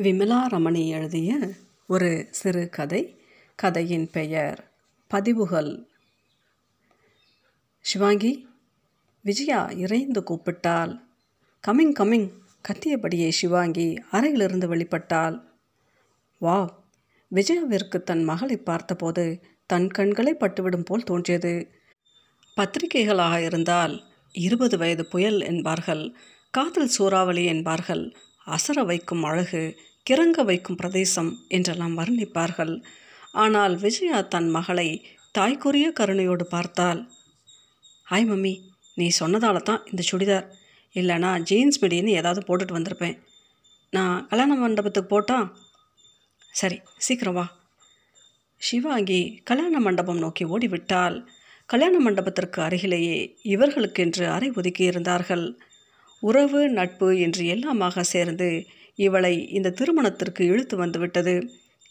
விமலா ரமணி எழுதிய ஒரு சிறு கதை. கதையின் பெயர் பதிவுகள். சிவாங்கி விஜயா இறைந்து கூப்பிட்டாள். கமிங் கமிங் கத்தியபடியே சிவாங்கி அறையிலிருந்து வெளிப்பட்டாள். வா விஜயாவிற்கு தன் மகளை பார்த்தபோது தன் கண்களை பட்டுவிடும் போல் தோன்றியது. பத்திரிகைகளாக இருந்தால் இருபது வயது புயல் என்பார்கள். காதல் சூறாவளி என்பார்கள். அசர வைக்கும் அழகு கிறங்க வைக்கும் பிரதேசம் என்றெல்லாம் வர்ணிப்பார்கள். ஆனால் விஜயா தன் மகளை தாய்க்குரிய கருணையோடு பார்த்தாள் ஹாய் மம்மி நீ சொன்னதால தான் இந்த சுடிதார். இல்லைனா ஜீன்ஸ் மிடின்னு ஏதாவது போட்டுட்டு வந்திருப்பேன். நான் கல்யாண மண்டபத்துக்கு போட்டா? சரி சீக்கிரம் வா. சிவாங்கி கல்யாண மண்டபம் நோக்கி ஓடிவிட்டால் கல்யாண மண்டபத்திற்கு அருகிலேயே இவர்களுக்கென்று அறை ஒதுக்கி இருந்தார்கள் உறவு நட்பு என்று எல்லாமாக சேர்ந்து இவளை இந்த திருமணத்திற்கு இழுத்து வந்துவிட்டது.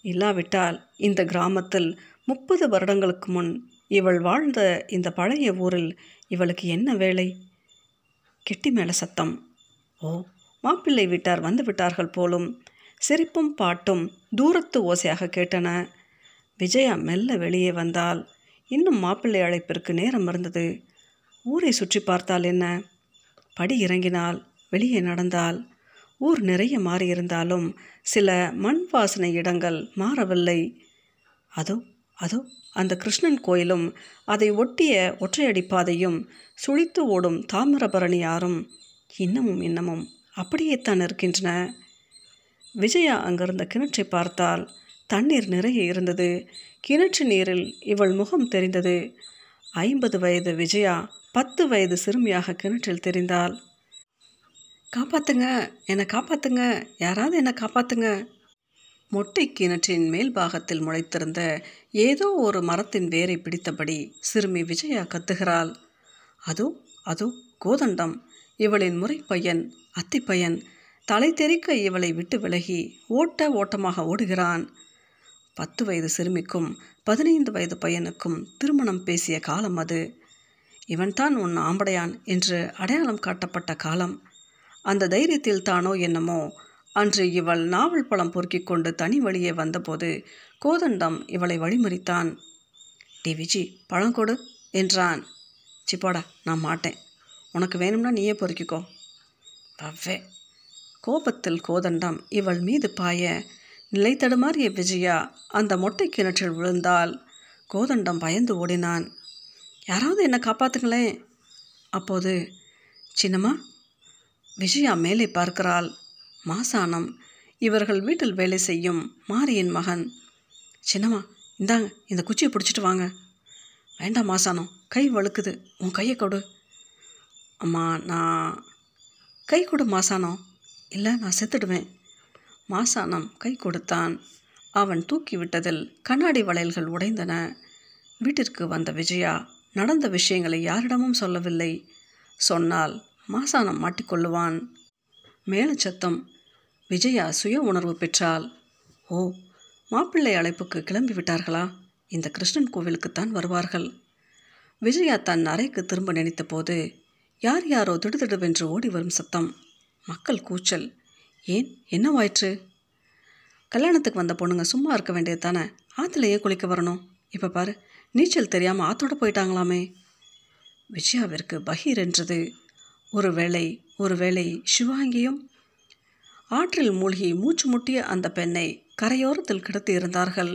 இல்லாவிட்டால் இந்த கிராமத்தில் முப்பது வருடங்களுக்கு முன் இவள் வாழ்ந்த இந்த பழைய ஊரில் இவளுக்கு என்ன வேலை? கெட்டி மேல சத்தம். ஓ மாப்பிள்ளை வீட்டார் வந்து விட்டார்கள் போலும். சிரிப்பும் பாட்டும் தூரத்து ஓசையாக கேட்டன. விஜயா மெல்ல வெளியே வந்தால் இன்னும் மாப்பிள்ளை அழைப்பிற்கு நேரம் இருந்தது. ஊரை சுற்றி பார்த்தால் என்ன? படி இறங்கினால் வெளியே நடந்தால் ஊர் நிறைய மாறியிருந்தாலும் சில மண் வாசனை இடங்கள் மாறவில்லை. அதோ அதோ அந்த கிருஷ்ணன் கோயிலும் அதை ஒட்டிய ஒற்றையடி பாதையும் சுழித்து ஓடும் தாமிரபரணி ஆறும் இன்னமும் இன்னமும் அப்படியேத்தான் இருக்கின்றன. விஜயா அங்கிருந்த கிணற்றை பார்த்தால் தண்ணீர் நிறைய இருந்தது. கிணற்று நீரில் இவள் முகம் தெரிந்தது. ஐம்பது வயது விஜயா பத்து வயது சிறுமியாக கிணற்றில் தெரிந்தாள். காப்பாத்துங்க. என்னை காப்பாத்துங்க. யாராவது என்னை காப்பாத்துங்க. மொட்டை கிணற்றின் மேல் பாகத்தில் முளைத்திருந்த ஏதோ ஒரு மரத்தின் வேரை பிடித்தபடி சிறுமி விஜயா கத்துகிறாள். அதோ அதோ கோதண்டம். இவளின் முறை பையன் அத்தி பையன் தலை தெறிக்க இவளை விட்டு விலகி ஓட்ட ஓட்டமாக ஓடுகிறான். பத்து வயது சிறுமிக்கும் பதினைந்து வயது பையனுக்கும் திருமணம் பேசிய காலம் அது. இவன்தான் உன் ஆம்படையான் என்று அடையாளம் காட்டப்பட்ட காலம். அந்த தைரியத்தில் தானோ என்னமோ? அன்று இவள் நாவல் பழம் பொறுக்கிக் கொண்டு தனி வழியே வந்தபோது கோதண்டம் இவளை வழிமறித்தான். டி விஜி பழம் கொடு என்றான். சிப்பாடா நான் மாட்டேன். உனக்கு வேணும்னா நீயே பொறுக்கிக்கோ. பவ்வே. கோபத்தில் கோதண்டம் இவள் மீது பாய நிலைத்தடுமாறிய விஜயா அந்த மொட்டை கிணற்றில் விழுந்தால்? கோதண்டம் பயந்து ஓடினான். யாராவது என்னை காப்பாத்துங்களேன். அப்போது சின்னம்மா விஜயா மேலே பார்க்கிறாள். மாசானம் இவர்கள் வீட்டில் வேலை செய்யும் மாரியின் மகன். சின்னம்மா இந்தாங்க இந்த குச்சியை பிடிச்சிட்டு வாங்க. வேண்டாம் மாசானம் கை வழுக்குது உன் கையை கொடு. அம்மா நான் கை கொடு மாசானம் இல்லை நான் செத்துடுவேன். மாசானம் கை கொடுத்தான். அவன் தூக்கி விட்டதில் கண்ணாடி வளையல்கள் உடைந்தன. வீட்டிற்கு வந்த விஜயா நடந்த விஷயங்களை யாரிடமும் சொல்லவில்லை. சொன்னால் மாசானம் மாட்டிக்கொள்ளுவான். மேலச்சத்தம் விஜயா சுய உணர்வு பெற்றால் ஓ மாப்பிள்ளை அழைப்புக்கு கிளம்பி விட்டார்களா? இந்த கிருஷ்ணன் கோவிலுக்குத்தான் வருவார்கள். விஜயா தன் அறைக்கு திரும்ப நினைத்தபோது யார் யாரோ திடுதிடுவென்று ஓடி வரும் சத்தம் மக்கள் கூச்சல். ஏன்? என்னவாயிற்று? கல்யாணத்துக்கு வந்த பொண்ணுங்க சும்மா இருக்க வேண்டியது தானே ஆற்றுலையே குளிக்க வரணும். இப்போ பாரு நீச்சல் தெரியாமல் ஆத்தோட போயிட்டாங்களாமே. விஜயாவிற்கு பகீர் என்றது. ஒருவேளை ஒருவேளை சிவாங்கியும் ஆற்றில் மூழ்கி மூச்சு முட்டிய அந்த பெண்ணை கரையோரத்தில் கிடத்தி இருந்தார்கள்.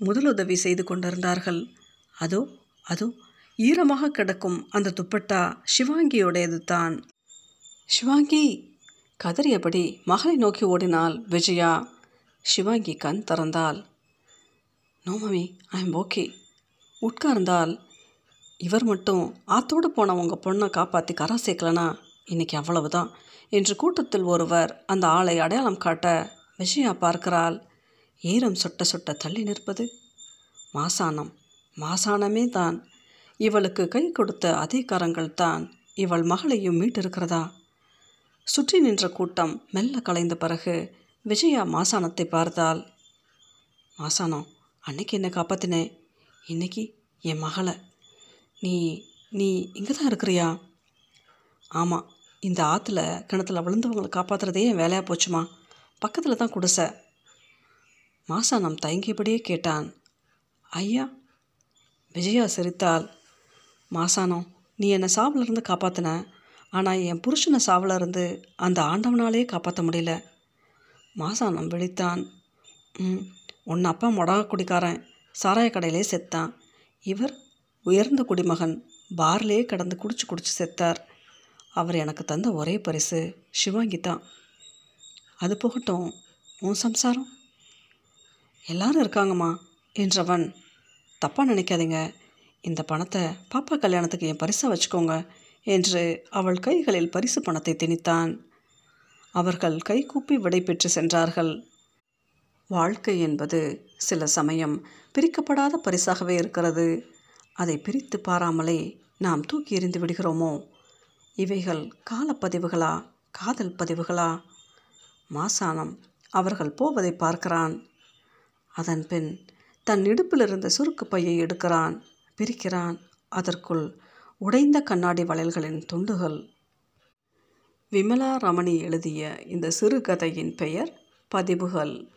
முதலுதவி செய்து கொண்டிருந்தார்கள். அதோ அதோ ஈரமாக கிடக்கும் அந்த துப்பட்டா சிவாங்கியுடையது தான் சிவாங்கி கதறியபடி மகளை நோக்கி ஓடினாள் விஜயா. சிவாங்கி கண் திறந்தாள். No mummy I am okay. உட்கார்ந்தால் இவர் மட்டும் ஆத்தோடு போன உங்கள் பொண்ணை காப்பாற்றி கரை சேர்க்கலனா இன்னைக்கு அவ்வளவுதான் என்று கூட்டத்தில் ஒருவர் அந்த ஆளை அடையாளம் காட்ட விஜயா பார்க்கிறாள். ஈரம் சொட்ட சொட்ட தள்ளி நிற்பது. மாசானம் மாசானமே தான். இவளுக்கு கை கொடுத்த அதே கரங்கள் தான் இவள் மகளையும் மீட்டிருக்கிறதா? சுற்றி நின்ற கூட்டம் மெல்ல கலைந்த பிறகு விஜயா மாசானத்தை பார்த்தாள். மாசானம் அன்னைக்கு என்னை காப்பாத்தினேன் இன்னைக்கு என் மகளை. நீ நீ இங்கே தான் இருக்கிறியா? ஆமாம் இந்த ஆற்றுல கிணத்துல விழுந்தவங்களை காப்பாற்றுறதே என் வேலையாக போச்சுமா. பக்கத்தில் தான் குடிசை. மாசானம் தயங்கியபடியே கேட்டான். ஐயா விஜயா சிரித்தாள். மாசானம் நீ என்னை சாவிலிருந்து காப்பாற்றின ஆனால் என் புருஷனை சாவில் இருந்து அந்த ஆண்டவனாலே காப்பாற்ற முடியல. மாசானம் விழித்தான். ம் உன் அப்பா மொடா குடிக்காரன் சாராய கடையிலே செத்தான். இவர் உயர்ந்த குடிமகன் பார்லே கடந்து குடிச்சு குடிச்சு செத்தார். அவர் எனக்கு தந்த ஒரே பரிசு சிவாங்கி தான் அது போகட்டும் உன் சம்சாரம். எல்லாரும் இருக்காங்கம்மா என்றவன் தப்பாக நினைக்காதீங்க. இந்த பணத்தை பாப்பா கல்யாணத்துக்கு என் பரிசாக வச்சுக்கோங்க என்று அவள் கைகளில் பரிசு பணத்தை திணித்தான். அவர்கள் கைகூப்பி விடை பெற்று சென்றார்கள். வாழ்க்கை என்பது சில சமயம் பிரிக்கப்படாத பரிசாகவே இருக்கிறது. அதை பிரித்து பாராமலே நாம் தூக்கி எறிந்து விடுகிறோமோ? இவைகள் காலப்பதிவுகளா? காதல் பதிவுகளா? மாசானம் அவர்கள் போவதை பார்க்கிறான். அதன் பின் தன் இடுப்பில் இருந்த சுருக்கு பையை எடுக்கிறான். பிரிக்கிறான். அதற்குள் உடைந்த கண்ணாடி வளையல்களின் துண்டுகள். விமலா ரமணி எழுதிய இந்த சிறுகதையின் பெயர் பதிவுகள்.